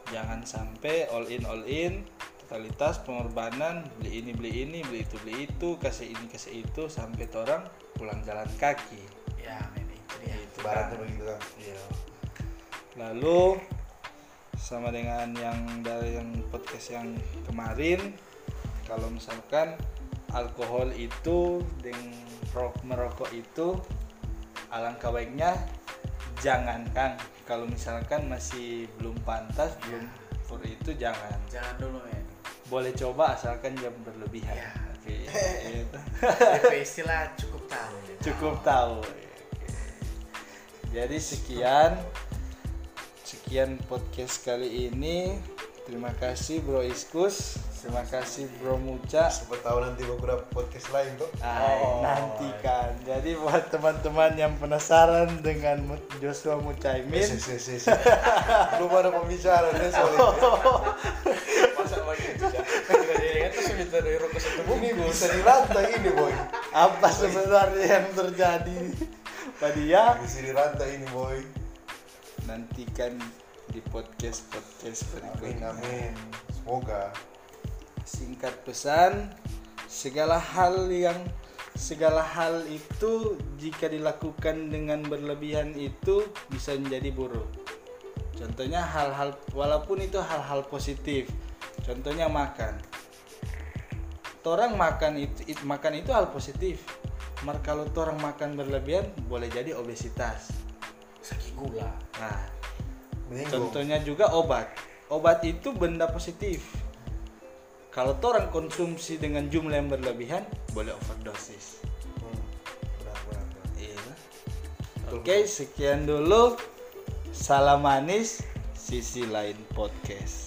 Speaker 1: Jangan sampai all in all in totalitas pengorbanan beli ini beli ini beli itu beli itu kasih ini kasih itu sampai orang pulang jalan kaki.
Speaker 3: Ya men itu dia.
Speaker 1: Itu
Speaker 2: Baratnya
Speaker 1: kan.
Speaker 2: begitu. Kan
Speaker 1: Iya. lalu sama dengan yang dari yang podcast yang kemarin kalau misalkan alkohol itu dengan ro- merokok itu alangkah baiknya jangan Kang kalau misalkan masih belum pantas belum for itu jangan.
Speaker 3: Jangan dulu men
Speaker 1: boleh coba asalkan jangan berlebihan
Speaker 3: Ya.
Speaker 1: oke itu.
Speaker 3: DP istilah cukup tahu ya.
Speaker 1: cukup tahu Oke. jadi sekian sekian podcast kali ini terima kasih Bro Iskus terima kasih Bro Muca
Speaker 2: siapa tahu nanti beberapa podcast lain tuh
Speaker 1: Ay,
Speaker 3: Oh.
Speaker 1: nantikan jadi buat teman-teman yang penasaran dengan Joshua Mucaimin
Speaker 2: si, si, si, si. belum ada pembicaraan ya soal itu
Speaker 3: minta dari rokok satu
Speaker 2: ini bisa dirantai ini boy.
Speaker 1: Apa sebenarnya yang terjadi? Tadi ya.
Speaker 2: Bisa dirantai ini boy.
Speaker 1: Nantikan di podcast podcast
Speaker 2: amin
Speaker 1: berikutnya
Speaker 2: amin. Semoga.
Speaker 1: Singkat pesan segala hal yang segala hal itu jika dilakukan dengan berlebihan itu bisa menjadi buruk. Contohnya hal-hal walaupun itu hal-hal positif. Contohnya makan orang makan itu it- makan itu hal positif Mar kalau orang makan berlebihan boleh jadi obesitas
Speaker 3: sakit gula
Speaker 1: nah
Speaker 2: Mending
Speaker 1: Contohnya juga obat. Obat itu benda positif. Kalau orang konsumsi dengan jumlah yang berlebihan, boleh overdosis.
Speaker 2: Hmm, benar, benar, benar.
Speaker 1: Iya. Oke, sekian dulu. Salam manis, sisi lain podcast.